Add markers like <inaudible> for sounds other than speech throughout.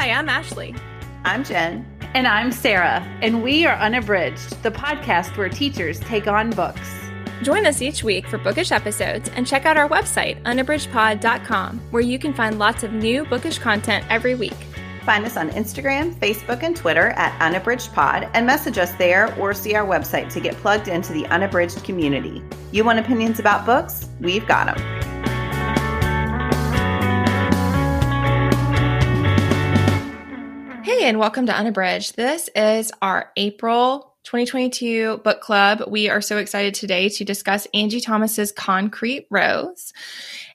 Hi, I'm Ashley. I'm Jen. And I'm Sarah. And we are Unabridged, the podcast where teachers take on books. Join us each week for bookish episodes and check out our website, unabridgedpod.com, where you can find lots of new bookish content every week. Find us on Instagram, Facebook, and Twitter at UnabridgedPod and message us there or see our website to get plugged into the Unabridged community. You want opinions about books? We've got them. And welcome to Unabridged. This is our April 2022 book club. We are so excited today to discuss Angie Thomas's Concrete Rose.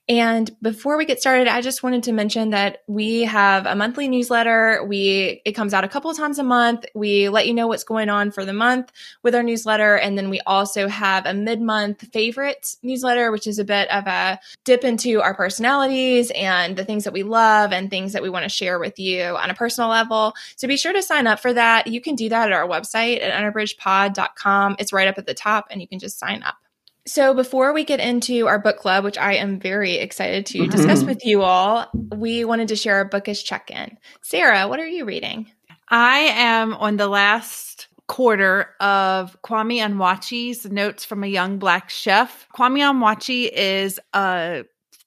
And before we get started, I just wanted to mention that we have a monthly newsletter. We it comes out a couple of times a month. We let you know what's going on for the month with our newsletter, and then we also have a mid-month favorites newsletter, which is a bit of a dip into our personalities and the things that we love and things that we want to share with you on a personal level. So be sure to sign up for that. You can do that at our website at unabridgedpod.com. It's right up at the top, and you can just sign up. So, before we get into our book club, which I am very excited to mm-hmm. discuss with you all, we wanted to share a bookish check in. Sarah, what are you reading? I am on the last quarter of Kwame Onwuachi's Notes from a Young Black Chef. Kwame Onwuachi is a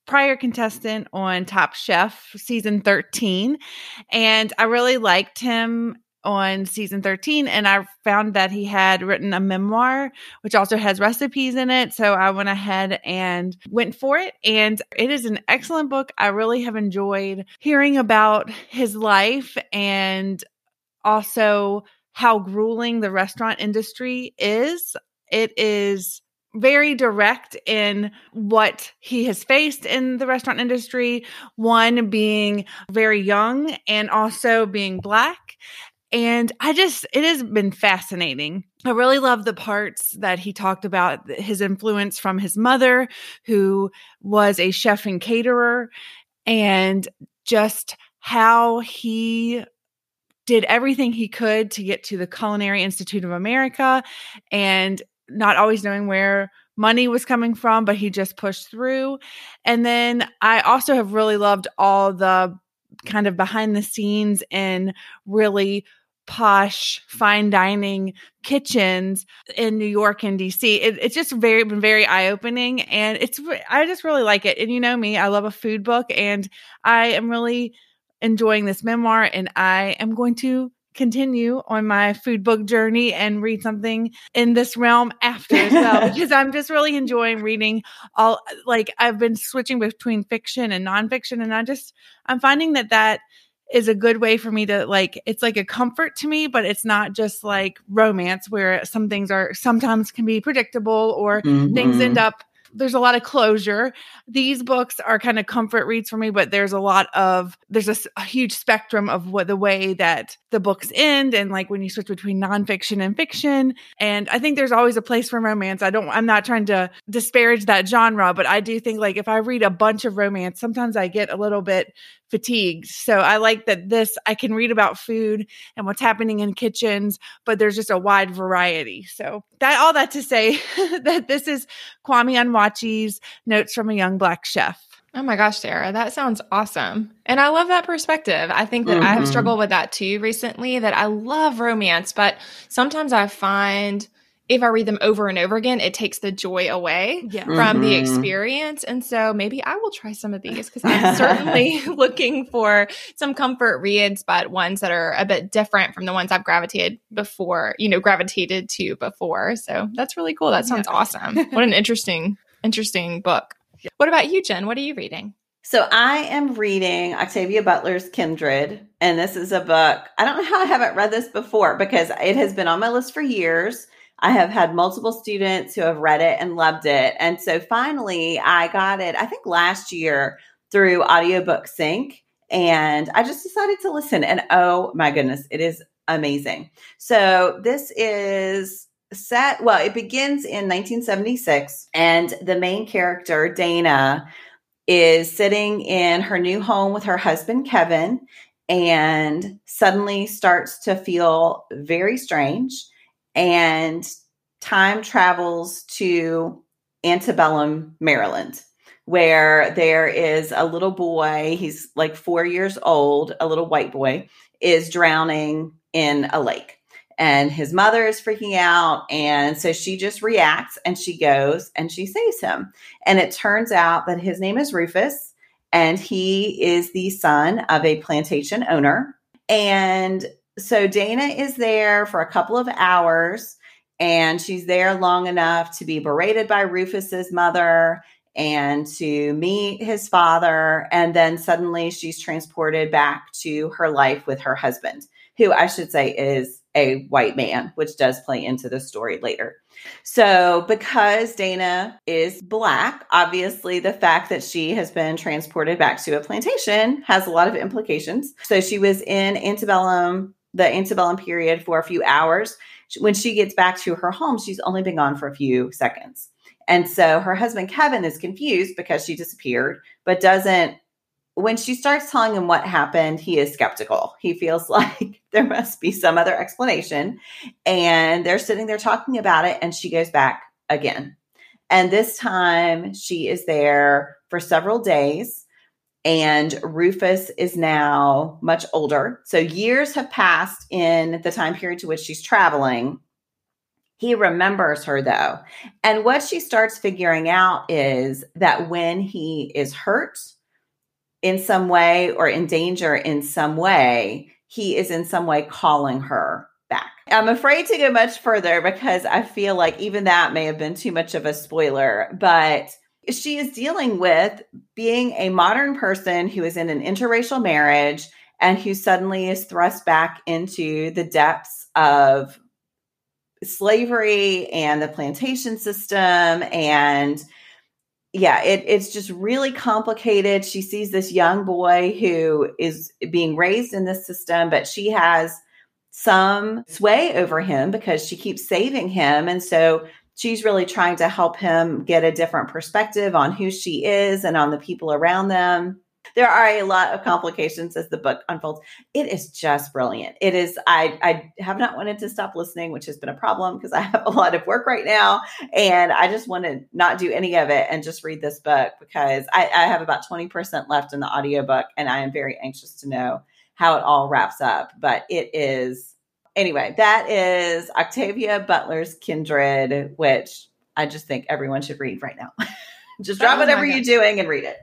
prior contestant on Top Chef season 13, and I really liked him on season 13 and I found that he had written a memoir which also has recipes in it so I went ahead and went for it and it is an excellent book. I really have enjoyed hearing about his life and also how grueling the restaurant industry is. It is very direct in what he has faced in the restaurant industry, one being very young and also being black and I just, it has been fascinating. I really love the parts that he talked about his influence from his mother, who was a chef and caterer, and just how he did everything he could to get to the Culinary Institute of America and not always knowing where money was coming from, but he just pushed through. And then I also have really loved all the kind of behind the scenes and really posh fine dining kitchens in New York and DC. It, it's just very been very eye opening, and it's I just really like it. And you know me, I love a food book, and I am really enjoying this memoir, and I am going to continue on my food book journey and read something in this realm after as well <laughs> because I'm just really enjoying reading all like I've been switching between fiction and nonfiction and I just I'm finding that that is a good way for me to like it's like a comfort to me but it's not just like romance where some things are sometimes can be predictable or mm-hmm. things end up there's a lot of closure. These books are kind of comfort reads for me, but there's a lot of there's a, a, huge spectrum of what the way that the books end, and like when you switch between nonfiction and fiction. And I think there's always a place for romance. I don't. I'm not trying to disparage that genre, but I do think like if I read a bunch of romance, sometimes I get a little bit fatigued. So I like that this I can read about food and what's happening in kitchens, but there's just a wide variety. So that all that to say <laughs> that this is Kwame Onwuachi's Notes from a Young Black Chef. Oh my gosh, Sarah, that sounds awesome. And I love that perspective. I think that mm-hmm. I have mm-hmm. struggled with that too recently that I love romance, but sometimes I find if I read them over and over again, it takes the joy away yeah. from mm-hmm. the experience. And so maybe I will try some of these because I'm certainly <laughs> <laughs> looking for some comfort reads, but ones that are a bit different from the ones I've gravitated before, you know, gravitated to before. So that's really cool. That sounds yeah. awesome. What an interesting, interesting book. Yeah. What about you, Jen? What are you reading? So I am reading Octavia Butler's Kindred, and this is a book. I don't know how I haven't read this before because it has been on my list for years I have had multiple students who have read it and loved it. And so finally, I got it, I think last year through Audiobook Sync. And I just decided to listen. And oh my goodness, it is amazing. So this is set, well, it begins in 1976. And the main character, Dana, is sitting in her new home with her husband, Kevin, and suddenly starts to feel very strange and time travels to antebellum Maryland, where there is a little boy, he's like four years old, a little white boy, is drowning in a lake. And his mother is freaking out. And so she just reacts and she goes and she saves him. And it turns out that his name is Rufus and he is the son of a plantation owner. And so Dana is there for a couple of hours and she's there long enough to be berated by Rufus's mother and to meet his father. And then suddenly she's transported back to her life with her husband, who I should say is a white man, which does play into the story later. So, because Dana is black, obviously the fact that she has been transported back to a plantation has a lot of implications. So, she was in antebellum, the antebellum period for a few hours. When she gets back to her home, she's only been gone for a few seconds. And so her husband Kevin is confused because she disappeared, but doesn't when she starts telling him what happened, he is skeptical. He feels <laughs> like there must be some other explanation. And they're sitting there talking about it, and she goes back again. And this time she is there for several days. And Rufus is now much older. So years have passed in the time period to which she's traveling. He remembers her though. And what she starts figuring out is that when he is hurt, in some way or in danger in some way, he is in some way calling her back. I'm afraid to go much further because I feel like even that may have been too much of a spoiler, but she is dealing with being a modern person who is in an interracial marriage and who suddenly is thrust back into the depths of slavery and the plantation system and yeah, it, it's just really complicated. She sees this young boy who is being raised in this system, but she has some sway over him because she keeps saving him. And so she's really trying to help him get a different perspective on who she is and on the people around them there are a lot of complications as the book unfolds. It is just brilliant. It is. I I have not wanted to stop listening, which has been a problem because I have a lot of work right now, and I just want to not do any of it and just read this book because I, I have about twenty percent left in the audiobook, and I am very anxious to know how it all wraps up. But it is anyway. That is Octavia Butler's Kindred, which I just think everyone should read right now. <laughs> Just drop oh whatever you're doing and read it.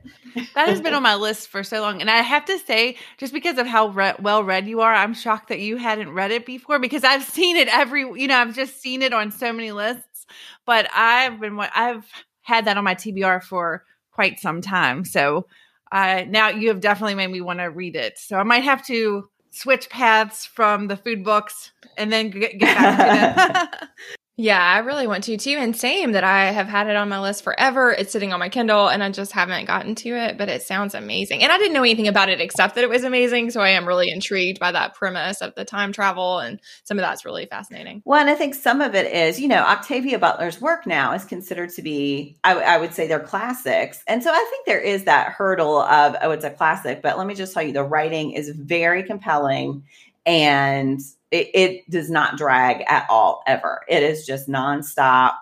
that has been on my list for so long. And I have to say, just because of how re- well read you are, I'm shocked that you hadn't read it before because I've seen it every, you know, I've just seen it on so many lists. But I've been, I've had that on my TBR for quite some time. So uh, now you have definitely made me want to read it. So I might have to switch paths from the food books and then get, get back to <laughs> Yeah, I really want to too. And same that I have had it on my list forever. It's sitting on my Kindle and I just haven't gotten to it, but it sounds amazing. And I didn't know anything about it except that it was amazing. So I am really intrigued by that premise of the time travel. And some of that's really fascinating. Well, and I think some of it is, you know, Octavia Butler's work now is considered to be, I, I would say they're classics. And so I think there is that hurdle of, oh, it's a classic. But let me just tell you, the writing is very compelling and it, it does not drag at all ever. It is just nonstop.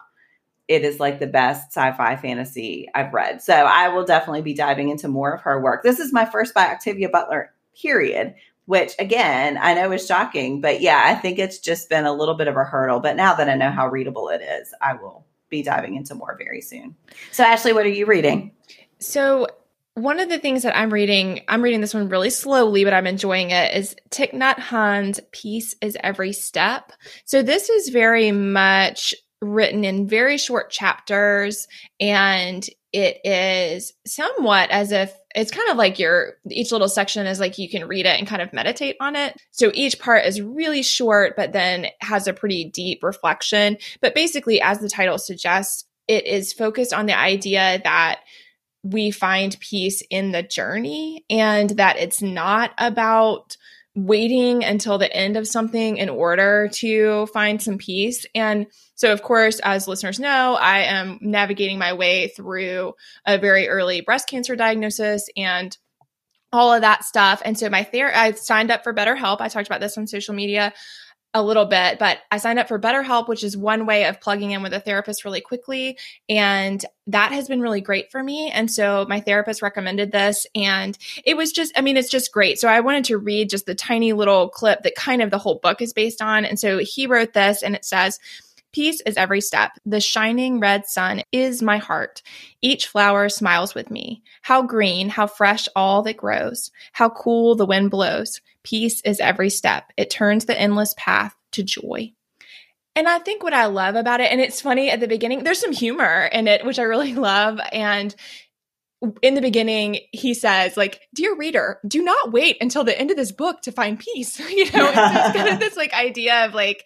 It is like the best sci-fi fantasy I've read. So I will definitely be diving into more of her work. This is my first by Octavia Butler, period, which again, I know is shocking, but yeah, I think it's just been a little bit of a hurdle. But now that I know how readable it is, I will be diving into more very soon. So Ashley, what are you reading? So one of the things that I'm reading, I'm reading this one really slowly, but I'm enjoying it, is Thich Nhat Hanh's Peace is Every Step. So this is very much written in very short chapters and it is somewhat as if it's kind of like your each little section is like you can read it and kind of meditate on it. So each part is really short, but then has a pretty deep reflection. But basically, as the title suggests, it is focused on the idea that we find peace in the journey and that it's not about waiting until the end of something in order to find some peace. And so, of course, as listeners know, I am navigating my way through a very early breast cancer diagnosis and all of that stuff. And so, my ther- I signed up for BetterHelp. I talked about this on social media. A little bit, but I signed up for BetterHelp, which is one way of plugging in with a therapist really quickly. And that has been really great for me. And so my therapist recommended this. And it was just, I mean, it's just great. So I wanted to read just the tiny little clip that kind of the whole book is based on. And so he wrote this, and it says, Peace is every step. The shining red sun is my heart. Each flower smiles with me. How green, how fresh all that grows. How cool the wind blows. Peace is every step. It turns the endless path to joy. And I think what I love about it, and it's funny at the beginning, there's some humor in it, which I really <laughs> love. And in the beginning, he says, like, dear reader, do not wait until the end of this book to find peace. <laughs> you know, it's, it's kind of <laughs> this like idea of like,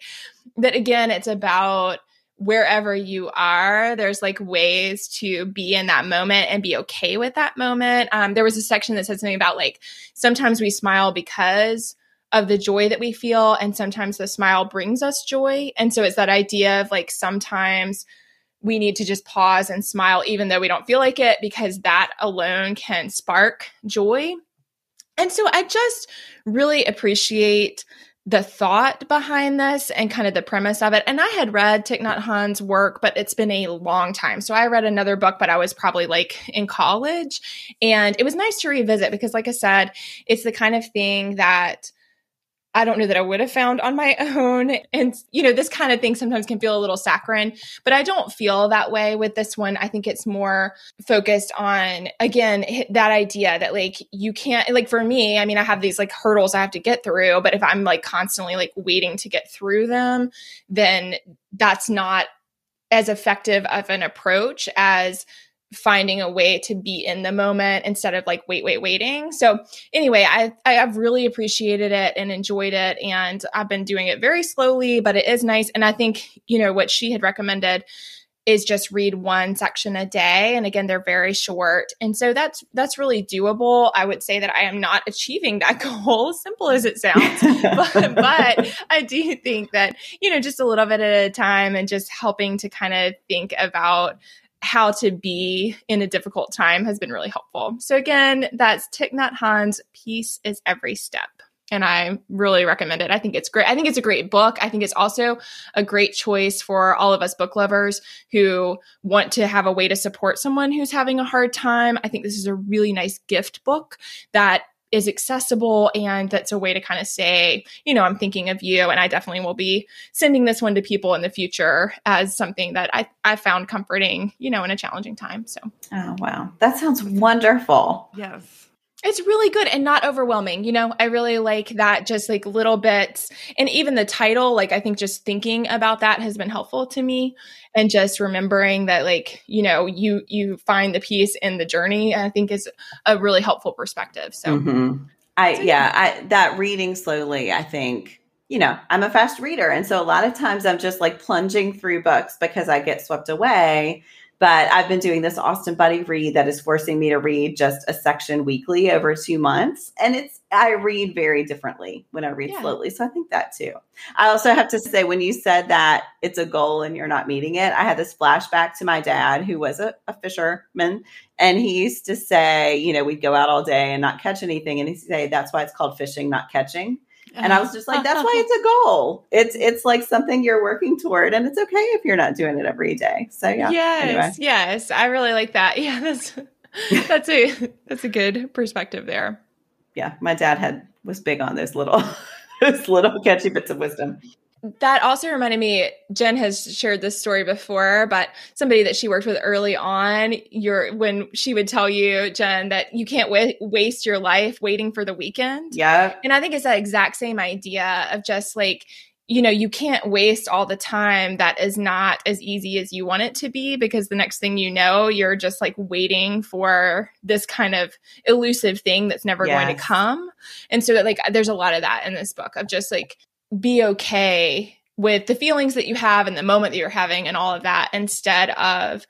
that again, it's about wherever you are, there's like ways to be in that moment and be okay with that moment. Um, there was a section that said something about like sometimes we smile because of the joy that we feel, and sometimes the smile brings us joy. And so it's that idea of like sometimes we need to just pause and smile, even though we don't feel like it, because that alone can spark joy. And so I just really appreciate the thought behind this and kind of the premise of it. And I had read Thich Nhat Hanh's work, but it's been a long time. So I read another book, but I was probably like in college. And it was nice to revisit because, like I said, it's the kind of thing that I don't know that I would have found on my <laughs> own. And, you know, this kind of thing sometimes can feel a little saccharine, but I don't feel that way with this one. I think it's more focused on, again, that idea that like you can't, like for me, I mean, I have these like hurdles I have to get through, but if I'm like constantly like waiting to get through them, then that's not as effective of an approach as finding a way to be in the moment instead of like wait wait waiting. So anyway i i've really appreciated it and enjoyed it and i've been doing it very slowly but it is nice. And i think you know what she had recommended is just read one section a day. And again they're very short. And so that's that's really doable. I would say that i am not achieving that <laughs> goal simple as it sounds. <laughs> But, but i do think that you know just a little bit at a time and just helping to kind of think about how to be in a difficult time has been really helpful. So again, that's Thich Nhat Hanh's Peace is Every Step. And I really recommend it. I think it's great. I think it's a great book. I think it's also a great choice for all of us book lovers who want to have a way to support someone who's having a hard time. I think this is a really nice gift book that is accessible and that's a way to kind of say, you know, I'm thinking of you. And I definitely will be sending this one to people in the future as something that I, I found comforting, you know, in a challenging time. So, oh, wow. That sounds wonderful. Yes. It's really good and not overwhelming. You know, I really like that just like little bits. And even the title, like I think just thinking about that has been helpful to me and just remembering that like, you know, you you find the peace in the journey, I think is a really helpful perspective. So mm-hmm. I so, yeah, I that reading slowly, I think you know, I'm a fast reader. And so a lot of times I'm just like plunging through books because I get swept away. But I've been doing this Austen Buddy read that is forcing me to read just a section weekly over two months. And it's, I read very differently when I read yeah. slowly. So I think that too. I also have to say, when you said that it's a goal and you're not meeting it, I had this flashback to my dad, who was a, a fisherman. And he used to say, you know, we'd go out all day and not catch anything. And he'd say, that's why it's called fishing, not catching. And I was just like, that's why it's a goal. It's <laughs> it's like something you're working toward, and it's okay if you're not doing it every day. So yeah. Yes, anyway. yes, I really like that. <laughs> Yeah, that's that's a that's a good perspective there. Yeah, my dad had was big on those little <laughs> those little catchy bits of wisdom that also reminded me jen has shared this story before but somebody that she worked with early on your when she would tell you jen that you can't wa- waste your life waiting for the weekend. Yeah and i think it's that exact same idea of just like you know you can't waste all the time that is not as easy as you want it to be because the next thing you know you're just like waiting for this kind of elusive thing that's never yes. going to come. And so that like there's a lot of that in this book of just like be okay with the feelings that you have and the moment that you're having and all of that instead of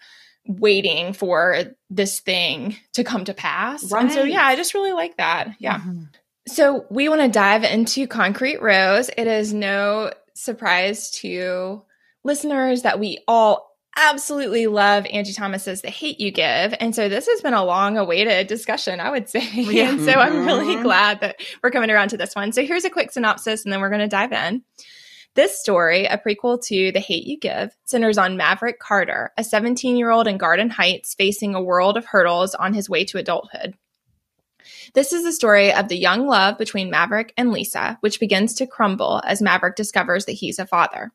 waiting for this thing to come to pass. Right. And so yeah, I just really like that. Yeah. Mm-hmm. So we want to dive into Concrete Rose. It is no surprise to listeners that we all absolutely love Angie Thomas's The Hate You Give. And so this has been a long awaited discussion, I would say. <laughs> Yeah. and so I'm really mm-hmm. glad that we're coming around to this one. So here's a quick synopsis and then we're going to dive in. This story, a prequel to The Hate You Give, centers on Maverick Carter, a 17 year old in Garden Heights facing a world of hurdles on his way to adulthood. This is the story of the young love between Maverick and Lisa, which begins to crumble as Maverick discovers that he's a father.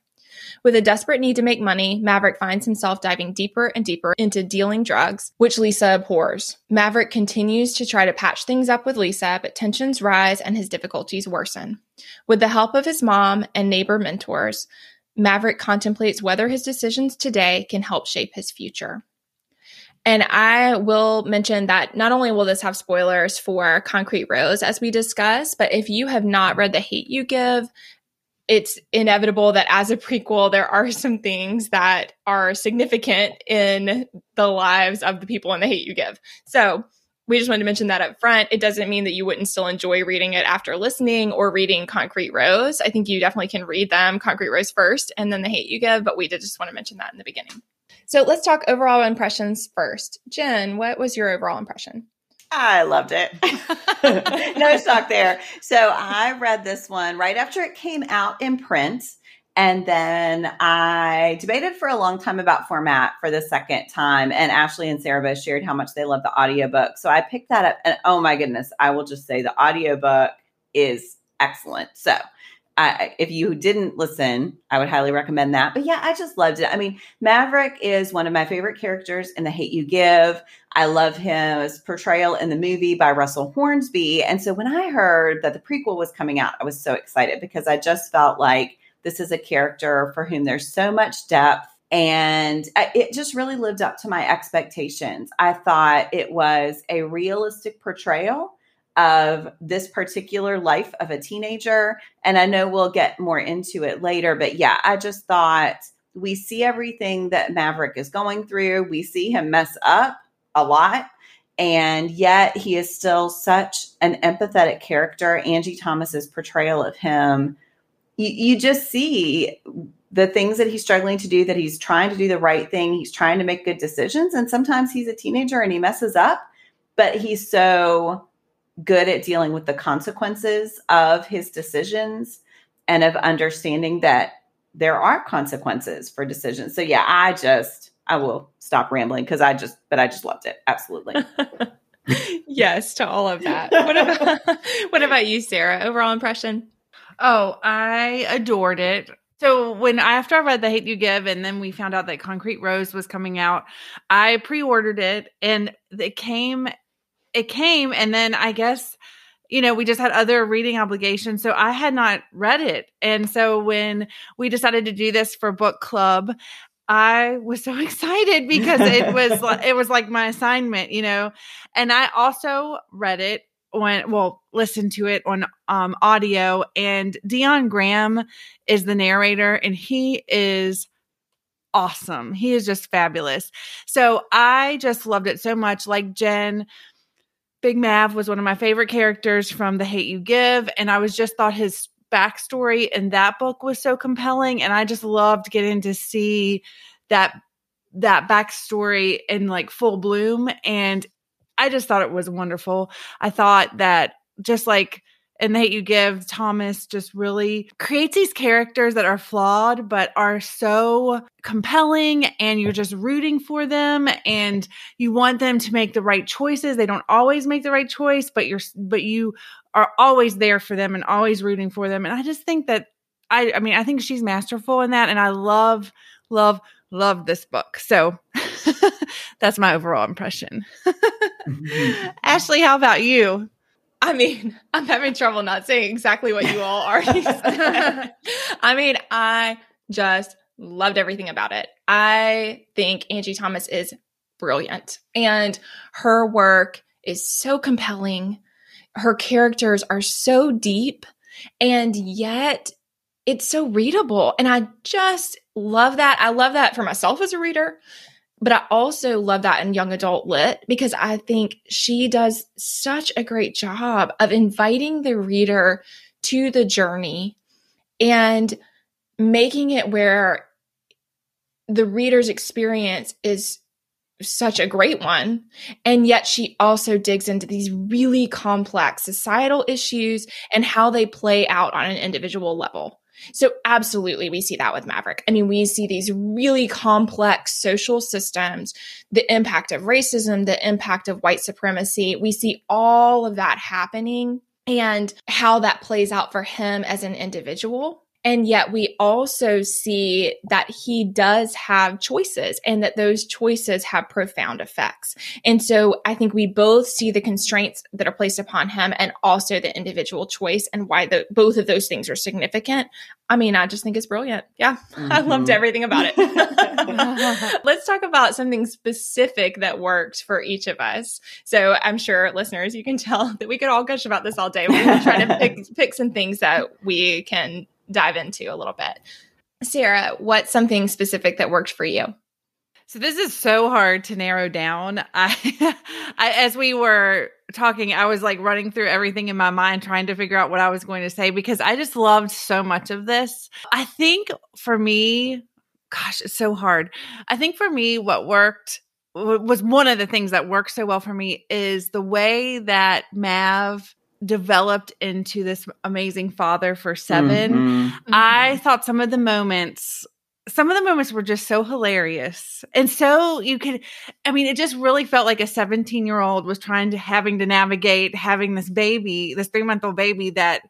With a desperate need to make money, Maverick finds himself diving deeper and deeper into dealing drugs, which Lisa abhors. Maverick continues to try to patch things up with Lisa, but tensions rise and his difficulties worsen. With the help of his mom and neighbor mentors, Maverick contemplates whether his decisions today can help shape his future. And I will mention that not only will this have spoilers for Concrete Rose as we discuss, but if you have not read The Hate You Give, it's inevitable that as a prequel, there are some things that are significant in the lives of the people in the hate you give. So we just wanted to mention that up front. It doesn't mean that you wouldn't still enjoy reading it after listening or reading Concrete Rose. I think you definitely can read them, Concrete Rose first, and then The Hate You Give, but we did just want to mention that in the beginning. So let's talk overall impressions first. Jen, what was your overall impression? I loved it. <laughs> no shock there. So I read this one right after it came out in print. And then I debated for a long time about format for the second time. And Ashley and Sarah both shared how much they love the audiobook. So I picked that up. And oh my goodness, I will just say the audiobook is excellent. So I, if you didn't listen, I would highly recommend that. But yeah, I just loved it. I mean, Maverick is one of my favorite characters in The Hate You Give. I love his portrayal in the movie by Russell Hornsby. And so when I heard that the prequel was coming out, I was so excited because I just felt like this is a character for whom there's so much depth. And it just really lived up to my expectations. I thought it was a realistic portrayal of this particular life of a teenager. And I know we'll get more into it later, but yeah, I just thought we see everything that Maverick is going through. We see him mess up a lot. And yet he is still such an empathetic character. Angie Thomas's portrayal of him, you, you just see the things that he's struggling to do, that he's trying to do the right thing. He's trying to make good decisions. And sometimes he's a teenager and he messes up, but he's so good at dealing with the consequences of his decisions and of understanding that there are consequences for decisions. So yeah, I just I will stop rambling because I just but I just loved it. Absolutely. <laughs> yes to all of that. What about <laughs> what about you, Sarah? Overall impression? Oh, I adored it. So when after I read The Hate You Give and then we found out that Concrete Rose was coming out, I pre-ordered it and it came it came and then I guess you know, we just had other reading obligations. So I had not read it. And so when we decided to do this for book club, I was so <laughs> excited because it was <laughs> it was like my assignment, you know. And I also read it when well listened to it on um audio and Dion Graham is the narrator and he is awesome. He is just fabulous. So I just loved it so much like Jen Big Mav was one of my favorite characters from The Hate You Give, and I was just thought his backstory in that book was so compelling, and I just loved getting to see that that backstory in like full bloom, and I just thought it was wonderful. I thought that just like and that you give thomas just really creates these characters that are flawed but are so compelling and you're just rooting for them and you want them to make the right choices. They don't always make the right choice but you're but you are always there for them and always rooting for them and i just think that i i mean i think she's masterful in that and i love love love this book so <laughs> that's my overall impression. Mm-hmm. <laughs> Ashley how about you I mean, <laughs> I'm having trouble not saying exactly what you all already <laughs> said. I mean, I just loved everything about it. I think Angie Thomas is brilliant and her work is so compelling. Her characters are so deep and yet it's so readable. And I just love that. I love that for myself as a reader. But I also love that in young adult lit because I think she does such a great job of inviting the reader to the journey and making it where the reader's experience is such a great one. And yet she also digs into these really complex societal issues and how they play out on an individual level. So, absolutely, we see that with Maverick. I mean, we see these really complex social systems, the impact of racism, the impact of white supremacy. We see all of that happening and how that plays out for him as an individual. And yet we also see that he does have choices and that those choices have profound effects. And so I think we both see the constraints that are placed upon him and also the individual choice and why the, both of those things are significant. I mean, I just think it's brilliant. Yeah. Mm-hmm. <laughs> I loved everything about it. <laughs> <laughs> Let's talk about something specific that worked for each of us. So I'm sure listeners, you can tell that we could all gush about this all day. We're trying to pick, pick some things that we can dive into a little bit. Sarah, what's something specific that worked for you? So this is so hard to narrow down. <laughs> I, I, as we were talking, I was like running through everything in my mind trying to figure out what I was going to say because I just loved so much of this. I think for me, gosh, it's so hard. I think for me what worked was one of the things that worked so well for me is the way that Mav developed into this amazing father for 7 mm-hmm. I thought some of the moments some of the moments were just so hilarious and so you could i mean it just really felt like a 17 year old was trying to having to navigate having this baby this three month old baby that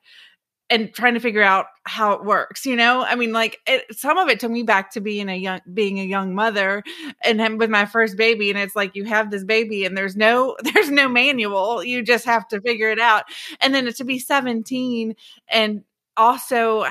and trying to figure out how it works you know? I mean like it, some of it took me back to being a young being a young mother and with my first baby and it's like you have this baby and there's no <laughs> there's no manual. You just have to figure it out. And then to be 17 and also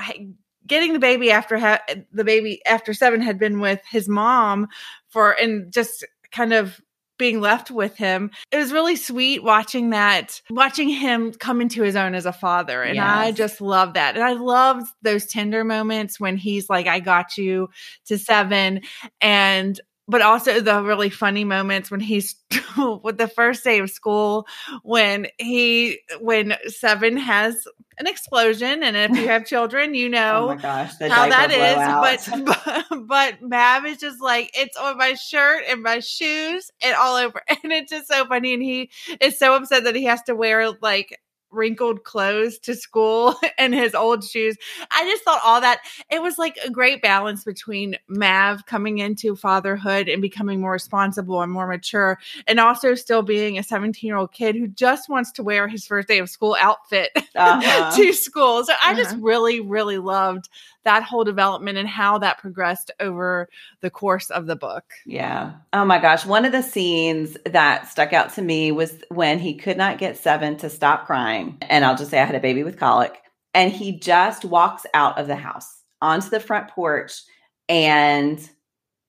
getting the baby after ha- the baby after 7 had been with his mom for and just kind of being left with him. It was really sweet watching that, watching him come into his own as a father. And yes. I just love that. And I loved those tender moments when he's like, I got you to seven. And but also the really funny moments when he's <laughs> with the first day of school when he when seven has an explosion and if you have children you <laughs> oh know oh gosh, how that is but, <laughs> but but mav is just like it's on my shirt and my shoes and all over and it's just so funny and he is so upset that he has to wear like wrinkled clothes to school <laughs> and his old shoes. I just thought all that it was like a great balance between Mav coming into fatherhood and becoming more responsible and more mature, and also still being a 17 year old kid who just wants to wear his first day of school outfit <laughs> uh-huh. to school. So I uh-huh. just really, really loved that whole development and how that progressed over the course of the book. Yeah. Oh my gosh. One of the scenes that stuck out to me was when he could not get Seven to stop crying. And I'll just say I had a baby with colic. And he just walks out of the house onto the front porch and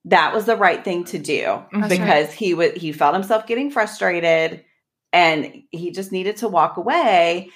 that was the right thing to do That's because right. he would he felt himself getting frustrated and he just needed to walk away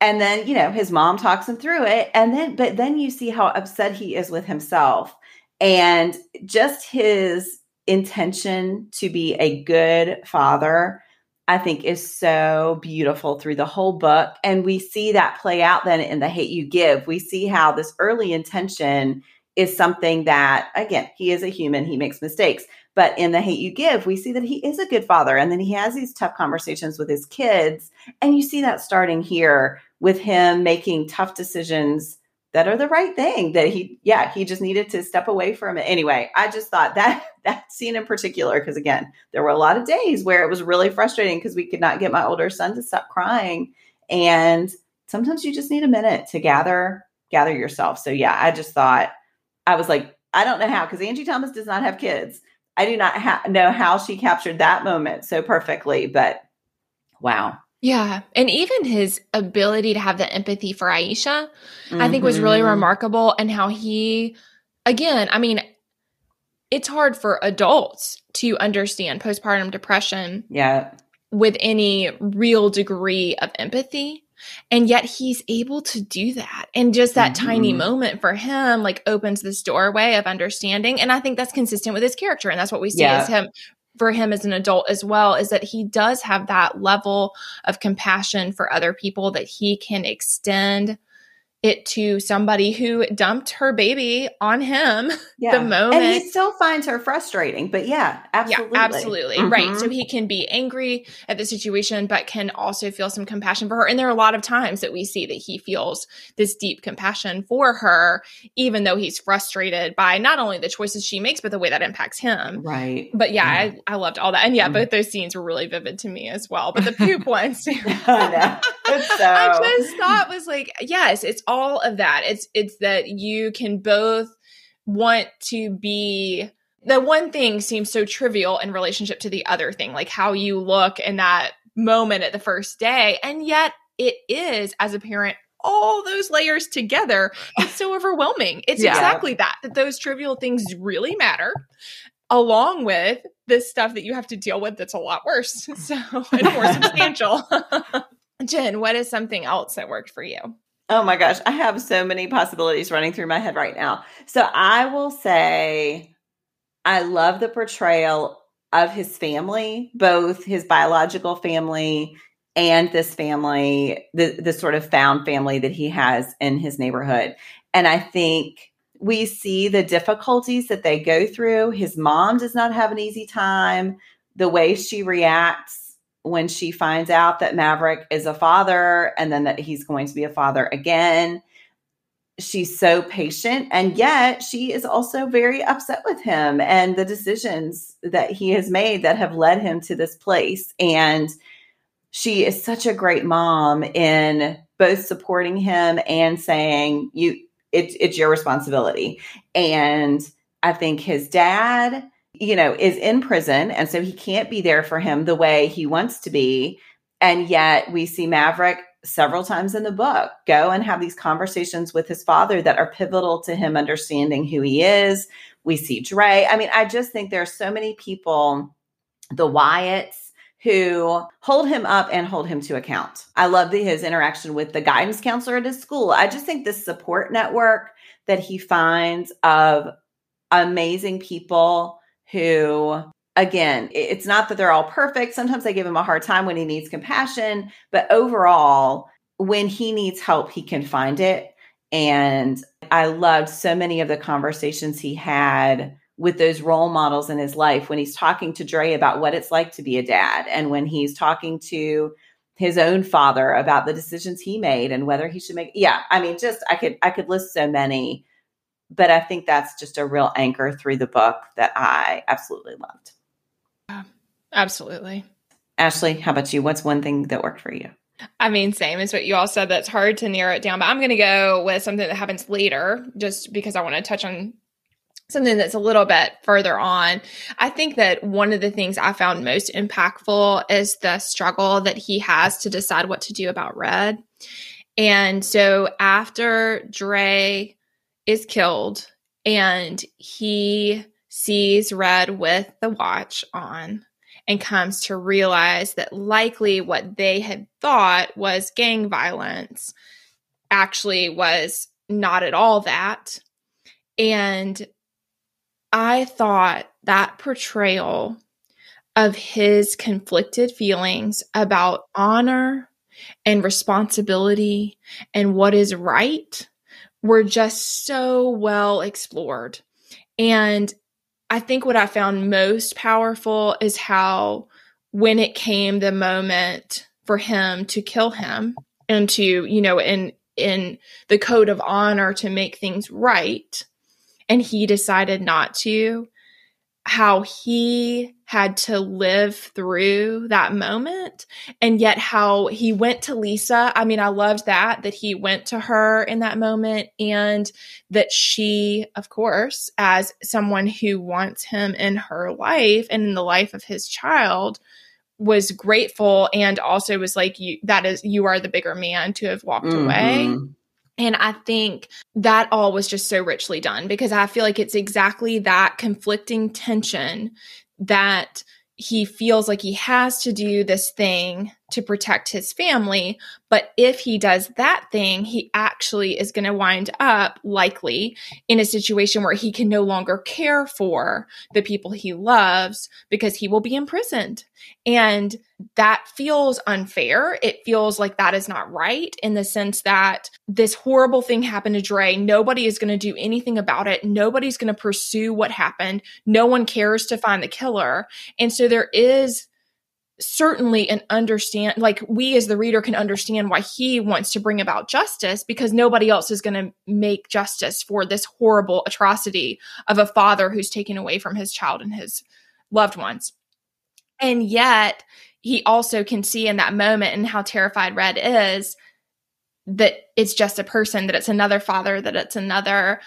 and then you know his mom talks him through it and then but then you see how upset he is with himself. And just his intention to be a good father i think is so beautiful through the whole book. And we see that play out then in the hate you give. We see how this early intention is something that again he is a human he makes mistakes. But in the hate you give we see that he is a good father and then he has these tough conversations with his kids. And you see that starting here with him making tough decisions that are the right thing that he yeah he just needed to step away from it. Anyway i just thought that <laughs> that scene in particular because again there were a lot of days where it was really frustrating because we could not get my older son to stop crying. And sometimes you just need a minute to gather gather yourself. So yeah i just thought i was like i don't know how because angie thomas does not have kids. I do not ha- know how she captured that moment so perfectly but wow yeah. And even his ability to have the empathy for Iesha, mm-hmm. I think was really mm-hmm. remarkable. And how he, again, I mean, it's hard for adults to understand postpartum depression. Yeah. With any real degree of empathy. And yet he's able to do that. And just that mm-hmm. tiny moment for him, like, opens this doorway of understanding. And I think that's consistent with his character. And that's what we see yeah. as him for him as an adult as well is that he does have that level of compassion for other people that he can extend it to somebody who dumped her baby on him <laughs> Yeah. the moment. And he still finds her frustrating, but yeah, absolutely. Yeah, absolutely. Right. Mhm. So he can be angry at the situation, but can also feel some compassion for her. And there are a lot of times that we see that he feels this deep compassion for her, even though he's frustrated by not only the choices she makes, but the way that impacts him. right. But yeah, Yeah. I, I loved all that. And yeah, Mhm. both those scenes were really vivid to me as well. But the poop <laughs> ones. <laughs> I so I just thought was like, yes, it's all of that. It's it's that you can both want to be the one thing seems so trivial in relationship to the other thing, like how you look in that moment at the first day. And yet it is as a parent all those layers together <sighs> it's so overwhelming it's Yeah. exactly that that those trivial things really matter along with this stuff that you have to deal with that's a lot worse <laughs> so and more <laughs> substantial <laughs> jen what is something else that worked for you Oh my gosh, I have so many possibilities running through my head right now. So I will say I love the portrayal of his family, both his biological family and this family, the the sort of found family that he has in his neighborhood. And I think we see the difficulties that they go through. His mom does not have an easy time. The way she reacts when she finds out that Maverick is a father and then that he's going to be a father again. She's so patient, and yet she is also very upset with him and the decisions that he has made that have led him to this place. And she is such a great mom in both supporting him and saying, You, it's it's your responsibility. And I think his dad you know, is in prison. And so he can't be there for him the way he wants to be. And yet we see Maverick several times in the book go and have these conversations with his father that are pivotal to him understanding who he is. We see Dre. I mean, I just think there are so many people, the Wyatts, who hold him up and hold him to account. I love the, his interaction with the guidance counselor at his school. I just think this support network that he finds of amazing people who again it's not that they're all perfect. Sometimes I give him a hard time when he needs compassion but overall when he needs help he can find it. And i loved so many of the conversations he had with those role models in his life when he's talking to Dre about what it's like to be a dad and when he's talking to his own father about the decisions he made and whether he should make yeah i mean just i could i could list so many but I think that's just a real anchor through the book that I absolutely loved. absolutely Ashley, how about you? What's one thing that worked for you? I mean, same as what you all said. That's hard to narrow it down, but I'm going to go with something that happens later just because I want to touch on something that's a little bit further on. I think that one of the things I found most impactful is the struggle that he has to decide what to do about Red. And so after Dre is killed and he sees Red with the watch on and comes to realize that likely what they had thought was gang violence actually was not at all that. And I thought that portrayal of his conflicted feelings about honor and responsibility and what is right were just so well explored. And I think what I found most powerful is how, when it came the moment for him to kill him and to, you know, in in the code of honor to make things right, and he decided not to, how he had to live through that moment and yet how he went to Lisa. I mean, I loved that, that he went to her in that moment and that she, of course, as someone who wants him in her life and in the life of his child, was grateful and also was like, you, that is, you are the bigger man to have walked mm-hmm. away. And I think that all was just so richly done because I feel like it's exactly that conflicting tension that he feels like he has to do this thing to protect his family. But if he does that thing, he actually is going to wind up likely in a situation where he can no longer care for the people he loves because he will be imprisoned. And that feels unfair. It feels like that is not right in the sense that this horrible thing happened to Dre. Nobody is going to do anything about it. Nobody's going to pursue what happened. No one cares to find the killer. And so there is certainly an understand like we as the reader can understand why he wants to bring about justice because nobody else is going to make justice for this horrible atrocity of a father who's taken away from his child and his loved ones. And yet he also can see in that moment and how terrified red is that it's just a person that it's another father that it's another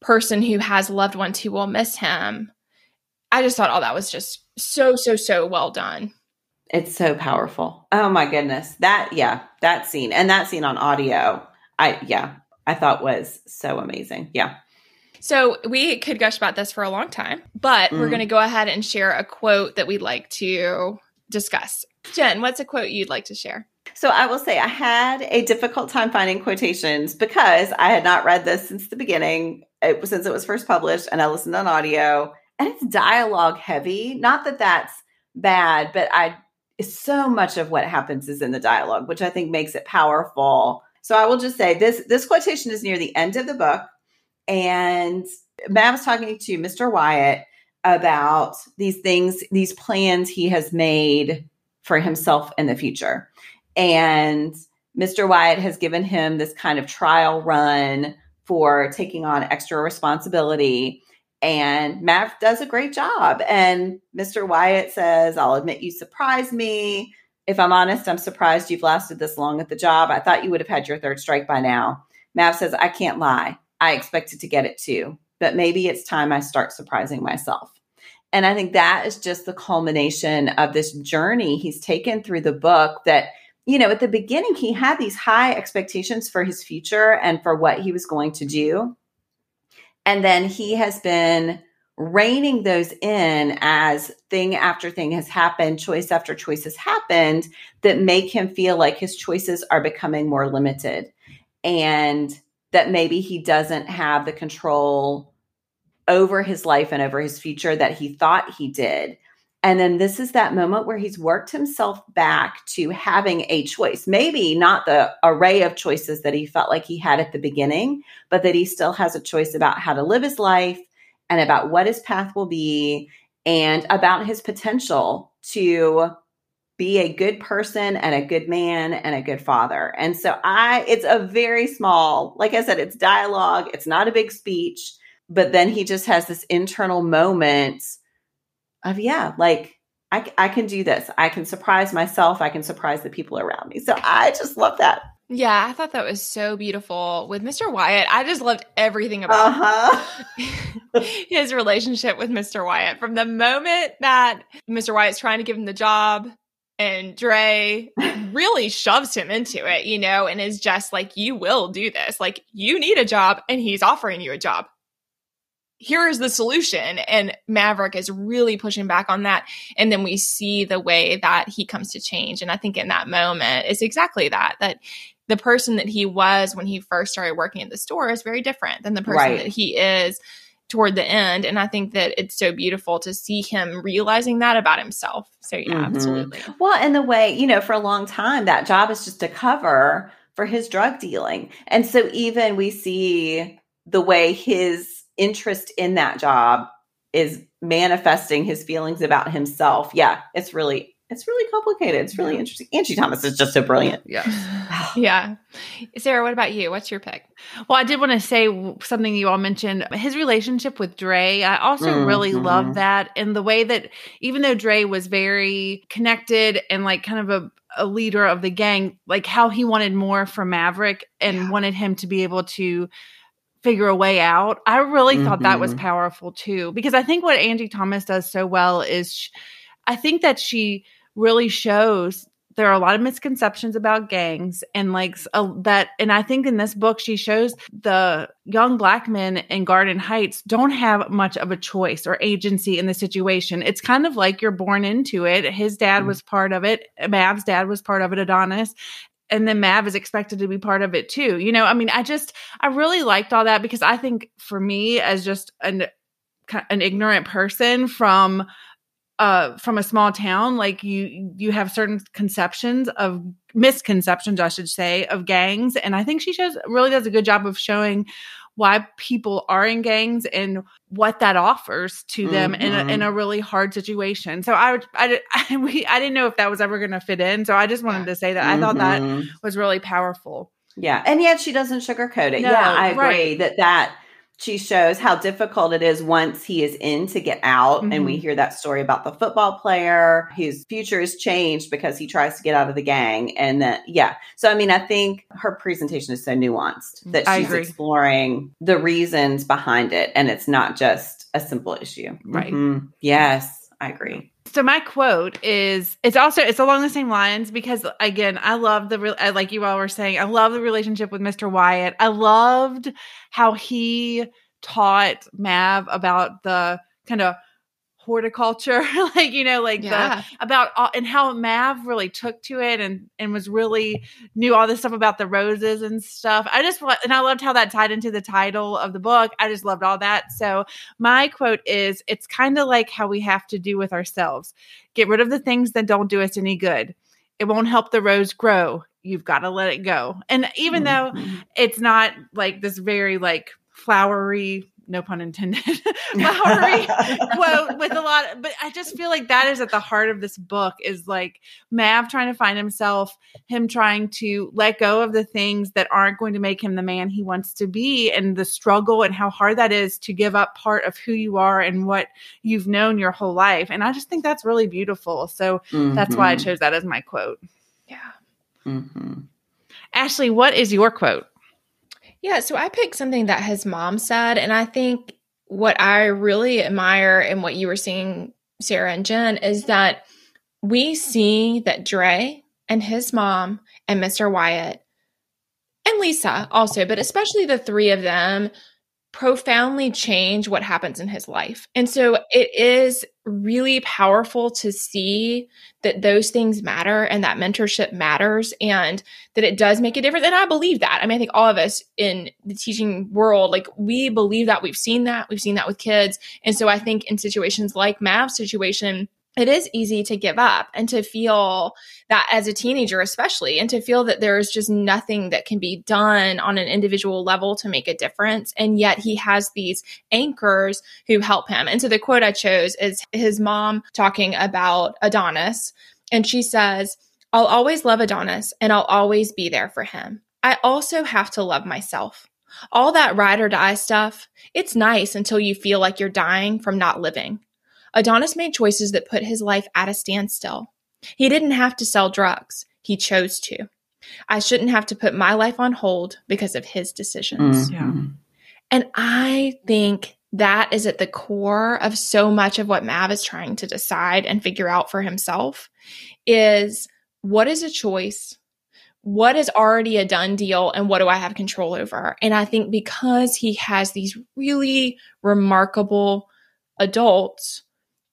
person who has loved ones who will miss him. I just thought all that was just so so so well done it's so powerful. Oh my goodness. That yeah, that scene and that scene on audio. I yeah, I thought was so amazing. Yeah. So we could gush about this for a long time, but mm. we're going to go ahead and share a quote that we'd like to discuss. Jen, what's a quote you'd like to share? So I will say I had a difficult time finding quotations because I had not read this since the beginning, it, since it was first published, and I listened on audio, and it's dialogue heavy. Not that that's bad, but I so much of what happens is in the dialogue, which I think makes it powerful. So I will just say this this quotation is near the end of the book. And Mav was talking to Mr. Wyatt about these things, these plans he has made for himself in the future. And Mr. Wyatt has given him this kind of trial run for taking on extra responsibility. And Mav does a great job. And Mr. Wyatt says, I'll admit you surprised me. If I'm honest, I'm surprised you've lasted this long at the job. I thought you would have had your third strike by now. Mav says, I can't lie. I expected to get it too, but maybe it's time I start surprising myself. And I think that is just the culmination of this journey he's taken through the book that, you know, at the beginning, he had these high expectations for his future and for what he was going to do. And then he has been reining those in as thing after thing has happened, choice after choice has happened that make him feel like his choices are becoming more limited and that maybe he doesn't have the control over his life and over his future that he thought he did. And then this is that moment where he's worked himself back to having a choice. Maybe not the array of choices that he felt like he had at the beginning, but that he still has a choice about how to live his life and about what his path will be and about his potential to be a good person and a good man and a good father. And so I it's a very small, like I said, it's dialogue, it's not a big speech, but then he just has this internal moment of yeah, like I, I can do this. I can surprise myself. I can surprise the people around me. So I just love that. Yeah, I thought that was so beautiful with Mr. Wyatt. I just loved everything about uh-huh. <laughs> his relationship with Mr. Wyatt from the moment that Mr. Wyatt's trying to give him the job and Dre really shoves him into it, you know, and is just like, you will do this. Like, you need a job, and he's offering you a job here is the solution. And Maverick is really pushing back on that. And then we see the way that he comes to change. And I think in that moment, it's exactly that, that the person that he was when he first started working at the store is very different than the person right. that he is toward the end. And I think that it's so beautiful to see him realizing that about himself. So, yeah, mm-hmm. absolutely. Well, and the way, you know, for a long time, that job is just a cover for his drug dealing. And so, even we see the way his interest in that job is manifesting his feelings about himself. Yeah, it's really it's really complicated. It's really interesting. Angie Thomas is just so brilliant. Yeah. <sighs> yeah. Sarah, what about you? What's your pick? Well, I did want to say something you all mentioned his relationship with Dre. I also mm-hmm. really love that. And the way that even though Dre was very connected and like kind of a, a leader of the gang, like how he wanted more from Maverick and yeah. wanted him to be able to figure a way out. I really mm-hmm. thought that was mm-hmm. powerful too, because I think what Angie Thomas does so well is she, I think that she really shows there are a lot of misconceptions about gangs and like uh, that and i think in this book she shows the young black men in garden heights don't have much of a choice or agency in the situation it's kind of like you're born into it his dad mm-hmm. was part of it mav's dad was part of it adonis and then Mav is expected to be part of it too. You know, I mean, I just I really liked all that because I think for me as just an an ignorant person from uh from a small town like you you have certain conceptions of misconceptions i should say of gangs and i think she shows really does a good job of showing why people are in gangs and what that offers to them mm-hmm. in, a, in Mm-hmm. a really hard situation so i i <laughs> I, we, I didn't know if that was ever going to fit in so i just wanted to say that i thought that Mhm. was really powerful Yeah, and yet she doesn't sugarcoat it. No, yeah, I agree right. that that she shows how difficult it is once he is in to get out. And we Mhm. hear that story about the football player whose future is changed because he tries to get out of the gang. And that, yeah. So, I mean, I think her presentation is so nuanced that she's exploring the reasons behind it. And it's not just a simple issue. Right. Mhm. Yes, I agree. So my quote is it's also it's along the same lines because again I love the real like you all were saying I love the relationship with Mr. Wyatt. I loved how he taught Mav about the kind of horticulture <laughs> like you know like Yeah. the about all, and how Mav really took to it and and was really knew all this stuff about the roses and stuff. I just and I loved how that tied into the title of the book. I just loved all that. So my quote is it's kind of like how we have to do with ourselves. Get rid of the things that don't do us any good. It won't help the rose grow. You've got to let it go. And even though Mhm. it's not like this very like flowery, no pun intended, <laughs> <laughs> flowery quote with a lot of, but I just feel like that is at the heart of this book is like Mav trying to find himself, him trying to let go of the things that aren't going to make him the man he wants to be and the struggle and how hard that is to give up part of who you are and what you've known your whole life. And I just think that's really beautiful. So that's why I Mhm. chose that as my quote. Yeah. Mhm. Ashley, what is your quote? Yeah, so I picked something that his mom said, and I think what I really admire in what you were seeing, Sarah and Jen, is mm-hmm. that we see that Dre and his mom and Mr. Wyatt and Lisa also, but especially the three of them profoundly change what happens in his life. And so it is really powerful to see that those things matter and that mentorship matters and that it does make a difference. And I believe that. I mean, I think all of us in the teaching world, like we believe that we've seen that. We've seen that with kids. And so I think in situations like Mav's situation, it is easy to give up and to feel that as a teenager, especially, and to feel that there is just nothing that can be done on an individual level to make a difference. And yet he has these anchors who help him. And so the quote I chose is his mom talking about Adonis. And she says, I'll always love Adonis and I'll always be there for him. I also have to love myself. All that ride or die stuff, it's nice until you feel like you're dying from not living. Adonis made choices that put his life at a standstill. He didn't have to sell drugs, he chose to. I shouldn't have to put my life on hold because of his decisions. Mhm. And I think that is at the core of so much of what Mav is trying to decide and figure out for himself is what is a choice? What is already a done deal and what do I have control over? And I think because he has these really remarkable adults,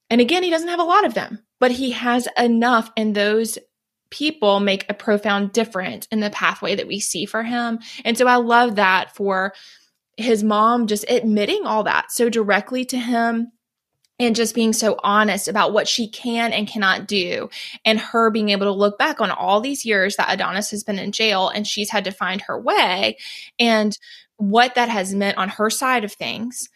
and again, he doesn't have a lot of them, but he has enough and those people make a profound difference in the pathway that we see for him. And so I love that for his mom just admitting all that so directly to him and just being so honest about what she can and cannot do and her being able to look back on all these years that Adonis has been in jail and she's had to find her way and what that has meant on her side of things.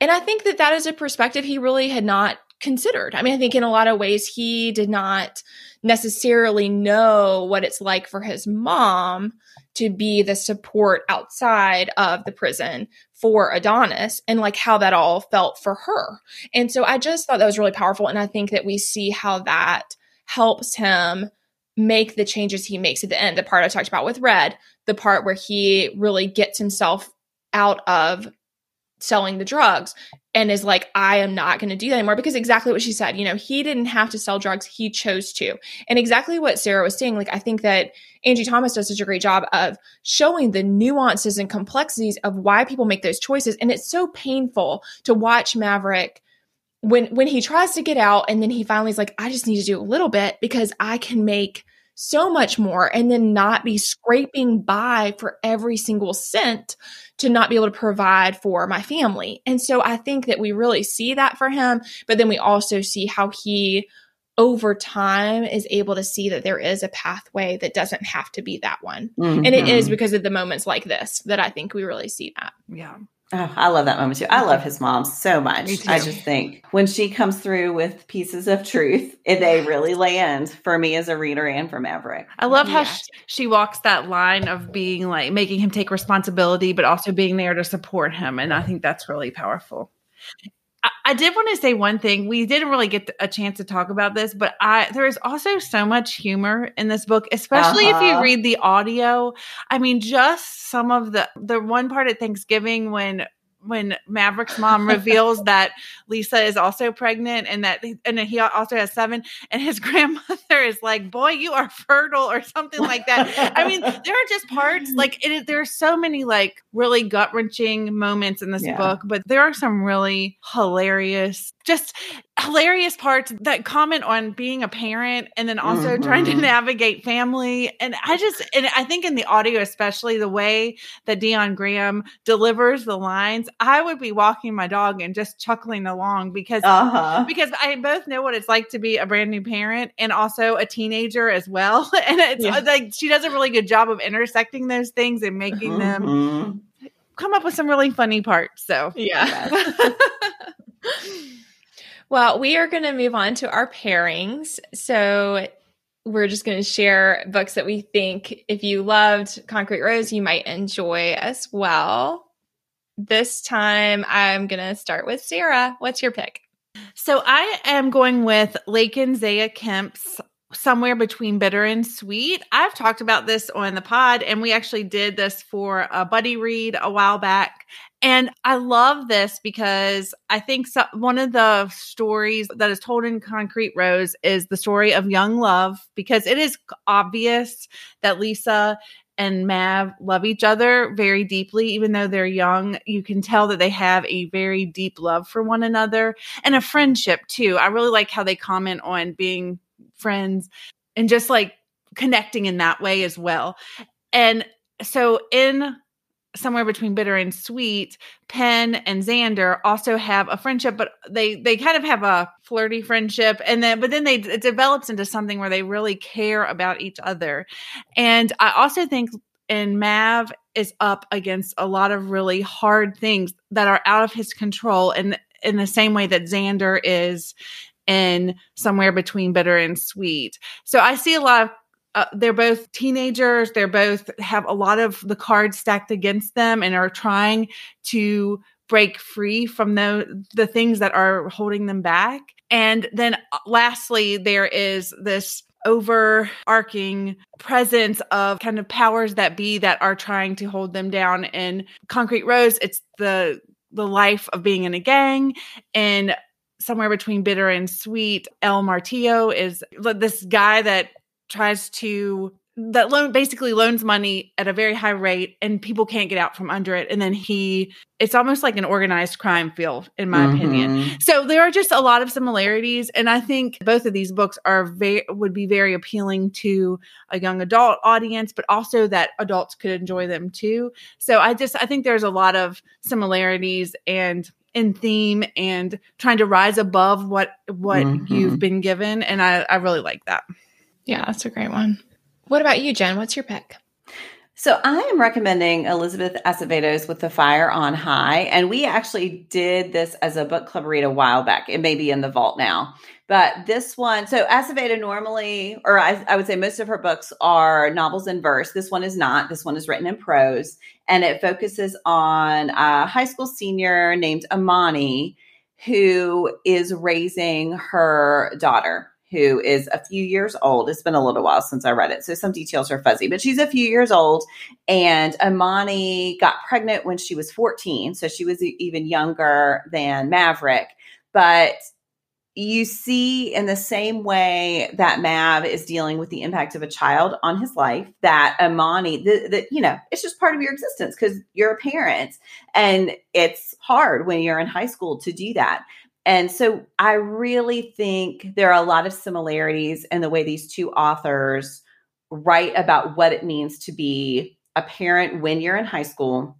And I think that that is a perspective he really had not considered. I mean, I think in a lot of ways he did not necessarily know what it's like for his mom to be the support outside of the prison for Adonis and like how that all felt for her. And so I just thought that was really powerful. And I think that we see how that helps him make the changes he makes at the end. The part I talked about with Red, the part where he really gets himself out of selling the drugs and is like, I am not going to do that anymore because exactly what she said, you know, he didn't have to sell drugs, he chose to. And exactly what Sarah was saying, like, I think that Angie Thomas does such a great job of showing the nuances and complexities of why people make those choices. And it's so painful to watch Maverick when when he tries to get out and then he finally is like, I just need to do a little bit because I can make so much more and then not be scraping by for every single cent to not be able to provide for my family. And so I think that we really see that for him, but then we also see how he over time is able to see that there is a pathway that doesn't have to be that one. Mm-hmm. And it is mm-hmm. because of the moments like this that I think we really see that. Yeah. Oh, I love that moment too. I love his mom so much. I just think when she comes through with pieces of truth, eh, they really land for me as a reader and for Maverick. I love how she, she, walks that line of being like making him take responsibility, but also being there to support him. And I think that's really powerful. I, did want to say one thing. We didn't really get a chance to talk about this, but I there is also so much humor in this book, especially uh-huh. if you uh-huh. read the audio. I mean, just some of the the one part at Thanksgiving when when Maverick's mom reveals <laughs> that Lisa is also pregnant and that and he also has seven and his <laughs> grandmother is like, "Boy, you are fertile" or something like that. I mean, <laughs> there are just parts like it, there are so many like really gut wrenching moments in this yeah. book, but there are some really hilarious just hilarious parts that comment on being a parent and then also mm-hmm. trying to mm-hmm. navigate family. And I just, and I think in the audio, especially the way that Dion Graham delivers the lines, I would be walking my dog and just chuckling along because, uh-huh. because I both know what it's like to be a brand new parent and also a teenager as well. <laughs> and it's yeah. like she does a really good job of intersecting those things and making mm-hmm. them come up with some really funny parts. So, yeah. <laughs> Well, we are going to move on to our pairings. So we're just going to share books that we think if you loved Concrete Rose, you might enjoy as well. This time I'm going to start with Sarah. What's your pick? So I am going with Laekan Zea Kemp's somewhere between bitter and sweet. I've talked about this on the pod, and we actually did this for a buddy read a while back. And I love this because I think so, one of the stories that is told in Concrete Rose is the story of young love because it is obvious that Lisa and Mav love each other very deeply, even though they're young. You can tell that they have a very deep love for one another and a friendship too. I really like how they comment on being friends and just like connecting in that way as well. And so in somewhere between bitter and sweet Pen and xander also have a friendship but they they kind of have a flirty friendship and then but then they it develops into something where they really care about each other. And i also think and mav is up against a lot of really hard things that are out of his control and in the same way that xander is in somewhere between bitter and sweet. So i see a lot of uh, they're both teenagers. They're both have a lot of the cards stacked against them and are trying to break free from the the things that are holding them back. And then uh, lastly, there is this overarching presence of kind of powers that be that are trying to hold them down. In Concrete Rose, it's the the life of being in a gang and somewhere between bitter and sweet el martillo is this guy that tries to that loan basically loans money at a very high rate and people can't get out from under it. And then he it's almost like an organized crime field in my mm-hmm. opinion so there are just a lot of similarities. And i think both of these books are very would be very appealing to a young adult audience but also that adults could enjoy them too. So i just i think there's a lot of similarities and in theme and trying to rise above what what mm-hmm. you've been given. And i i really like that yeah, that's a great one. What about you, Jen? What's your pick? So I am recommending Elizabeth Acevedo's With the Fire on High. And we actually did this as a book club read a while back. It may be in the vault now. But this one, so Acevedo normally, or I, I would say most of her books are novels in verse. This one is not. This one is written in prose. And it focuses on a high school senior named Emoni who is raising her daughter who is a few years old. It's been a little while since I read it, so some details are fuzzy, but she's a few years old. And Emoni got pregnant when she was 14, so she was even younger than Maverick. But you see, in the same way that Mav is dealing with the impact of a child on his life, that Emoni, that you know, it's just part of your existence because you're a parent, and it's hard when you're in high school to do that. And so I really think there are a lot of similarities in the way these two authors write about what it means to be a parent when you're in high school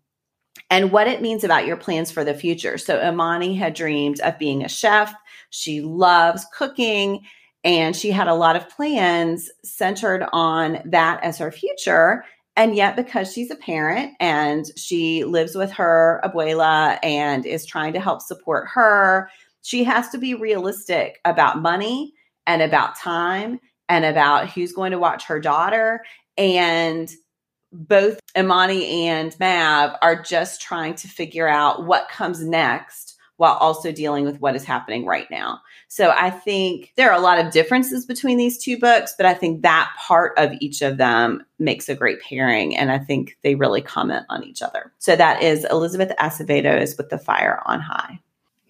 and what it means about your plans for the future. So Emoni had dreamed of being a chef. She loves cooking and she had a lot of plans centered on that as her future. And yet, because she's a parent and she lives with her abuela and is trying to help support her, she has to be realistic about money and about time and about who's going to watch her daughter. And both Emoni and Mav are just trying to figure out what comes next while also dealing with what is happening right now. So I think there are a lot of differences between these two books, but I think that part of each of them makes a great pairing. And I think they really comment on each other. So that is Elizabeth Acevedo's With the Fire on High.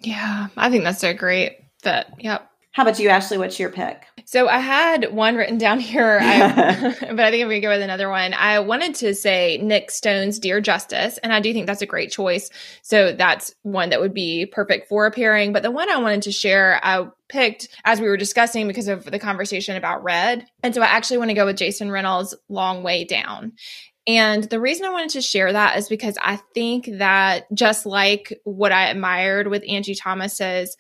Yeah, I think that's a great fit. Yep. How about you, Ashley? What's your pick? So I had one written down <laughs> here, I, <laughs> but I think I'm going to go with another one. I wanted to say Nic Stone's Dear Justyce, and I do think that's a great choice. So that's one that would be perfect for a pairing. But the one I wanted to share, I picked as we were discussing because of the conversation about red. And so I actually want to go with Jason Reynolds' Long Way Down. And the reason I wanted to share that is because I think that just like what I admired with Angie Thomas's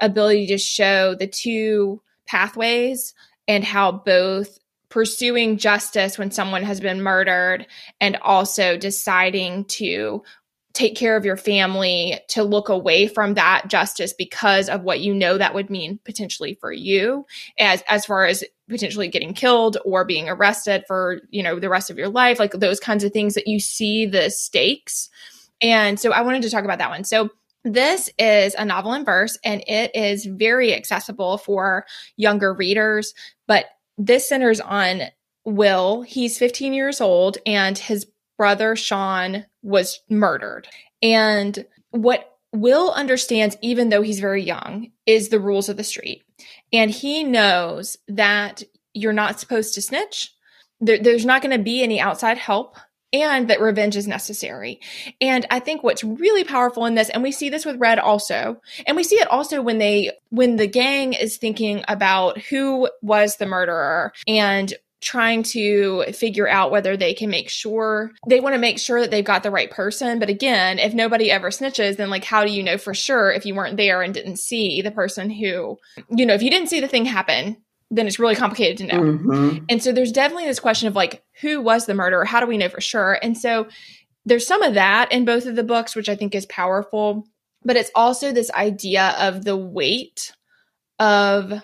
ability to show the two pathways and how both pursuing justice when someone has been murdered and also deciding to take care of your family to look away from that justice because of what you know that would mean potentially for you as as far as potentially getting killed or being arrested for you know the rest of your life like those kinds of things that you see the stakes and so i wanted to talk about that one so this is a novel in verse and it is very accessible for younger readers, but this centers on Will. He's 15 years old and his brother Shawn was murdered. And what Will understands, even though he's very young, is the rules of the street. And he knows that you're not supposed to snitch. There, there's not going to be any outside help and that revenge is necessary. And I think what's really powerful in this, and we see this with Red also, and we see it also when they, when the gang is thinking about who was the murderer and trying to figure out whether they can make sure they want to make sure that they've got the right person. But again, if nobody ever snitches, then like, how do you know for sure if you weren't there and didn't see the person who, you know, if you didn't see the thing happen, then it's really complicated to know. Mm-hmm. And so there's definitely this question of like, who was the murderer? How do we know for sure? And so there's some of that in both of the books, which I think is powerful. But it's also this idea of the weight of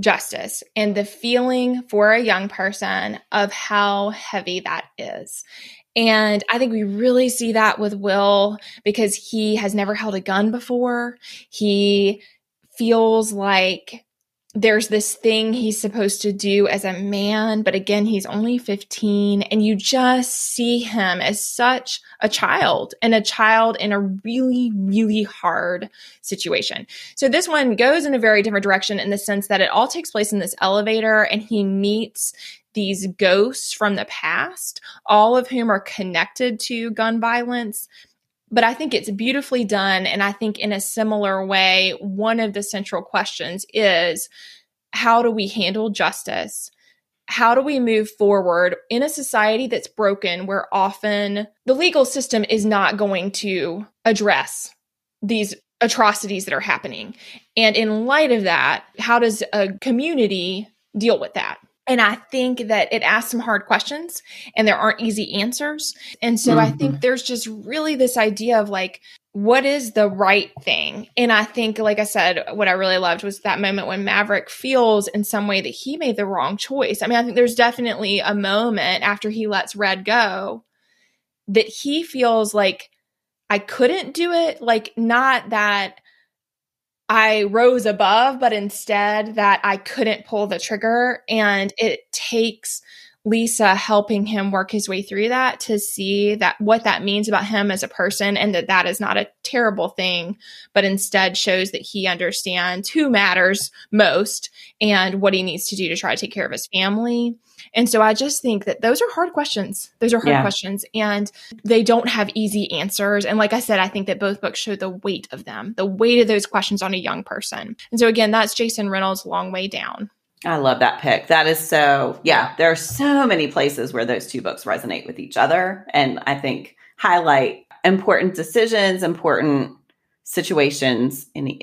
justice and the feeling for a young person of how heavy that is. And I think we really see that with Will because he has never held a gun before. He feels like there's this thing he's supposed to do as a man, but again, he's only 15, and you just see him as such a child and a child in a really, really hard situation. So, this one goes in a very different direction in the sense that it all takes place in this elevator, and he meets these ghosts from the past, all of whom are connected to gun violence but I think it's beautifully done. And I think in a similar way, one of the central questions is how do we handle justice? How do we move forward in a society that's broken where often the legal system is not going to address these atrocities that are happening? And in light of that, how does a community deal with that? And I think that it asks some hard questions and there aren't easy answers. And so mm-hmm. I think mm-hmm. there's just really this idea of like, what is the right thing? And I think, like I said, what I really loved was that moment when Maverick feels in some way that he made the wrong choice. I mean, I think there's definitely a moment after he lets Red go that he feels like I couldn't do it. Like, not that I rose above, but instead that I couldn't pull the trigger. And it takes Lisa helping him work his way through that to see that what that means about him as a person and that that is not a terrible thing, but instead shows that he understands who matters most and what he needs to do to try to take care of his family. And so I just think that those are hard questions. Those are hard yeah. questions and they don't have easy answers. And like I said, I think that both books show the weight of them, the weight of those questions on a young person. And so again, that's Jason Reynolds' Long Way Down. I love that pick. That is so, yeah, there are so many places where those two books resonate with each other. And I think highlight important decisions, important situations in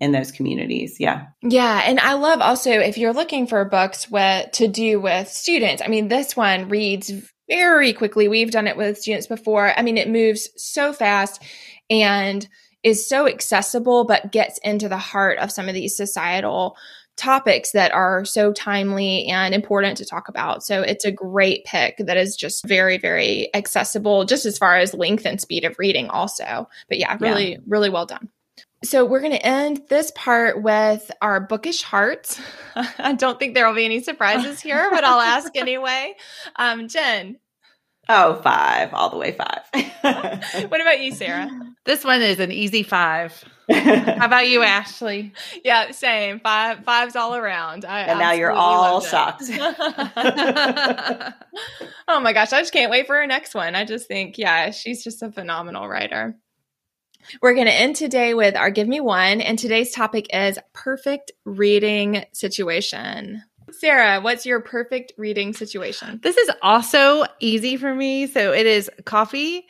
in those communities. Yeah. Yeah and i love also if you're looking for books with to do with students. I mean this one reads very quickly. We've done it with students before. I mean it moves so fast and is so accessible but gets into the heart of some of these societal topics that are so timely and important to talk about. So it's a great pick that is just very, very accessible, just as far as length and speed of reading, also. But yeah, really, yeah. really well done. So we're going to end this part with our bookish hearts. <laughs> I don't think there will be any surprises here, but I'll ask <laughs> anyway. Um, Jen. Oh, five, all the way five. <laughs> what about you, Sarah? This one is an easy five. <laughs> How about you, Ashley? Yeah, same. Five fives all around. I and now you're all shocked. <laughs> oh my gosh, I just can't wait for her next one. I just think, yeah, she's just a phenomenal writer. We're going to end today with our Give Me One, and today's topic is perfect reading situation. Sarah, what's your perfect reading situation? This is also easy for me. So it is coffee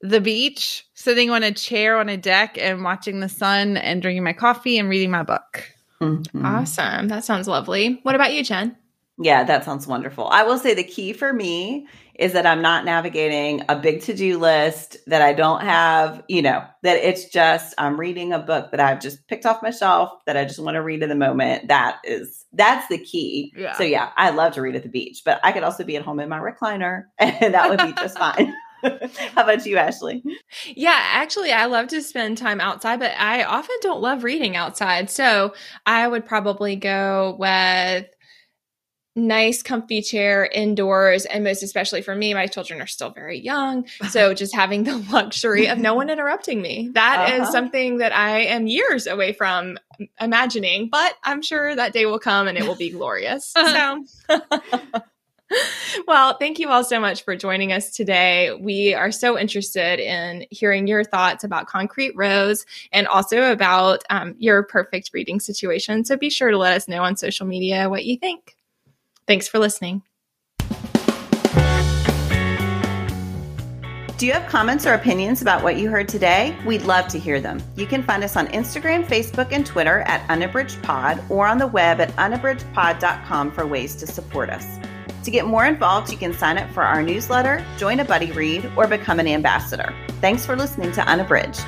the beach, sitting on a chair on a deck and watching the sun and drinking my coffee and reading my book. Mm-hmm. Awesome. That sounds lovely. What about you, Jen? Yeah, that sounds wonderful. I will say the key for me is that I'm not navigating a big to do list, that I don't have, you know, that it's just I'm reading a book that I've just picked off my shelf that I just want to read in the moment. That is, that's the key. Yeah. So, yeah, I love to read at the beach, but I could also be at home in my recliner <laughs> and that would be just fine. <laughs> <laughs> How about you, Ashley? Yeah, actually, I love to spend time outside, but I often don't love reading outside. So I would probably go with nice comfy chair indoors and most especially for me my children are still very young <laughs> so just having the luxury of no one <laughs> interrupting me that uh-huh. is something that i am years away from imagining but i'm sure that day will come and it will be glorious <laughs> so well, thank you all so much for joining us today. We are so interested in hearing your thoughts about Concrete Rose and also about um, your perfect reading situation. So be sure to let us know on social media what you think. Thanks for listening. Do you have comments or opinions about what you heard today? We'd love to hear them. You can find us on Instagram, Facebook, and Twitter at unabridgedpod or on the web at unabridgedpod.com for ways to support us. To get more involved, you can sign up for our newsletter, join a buddy read, or become an ambassador. Thanks for listening to Unabridged.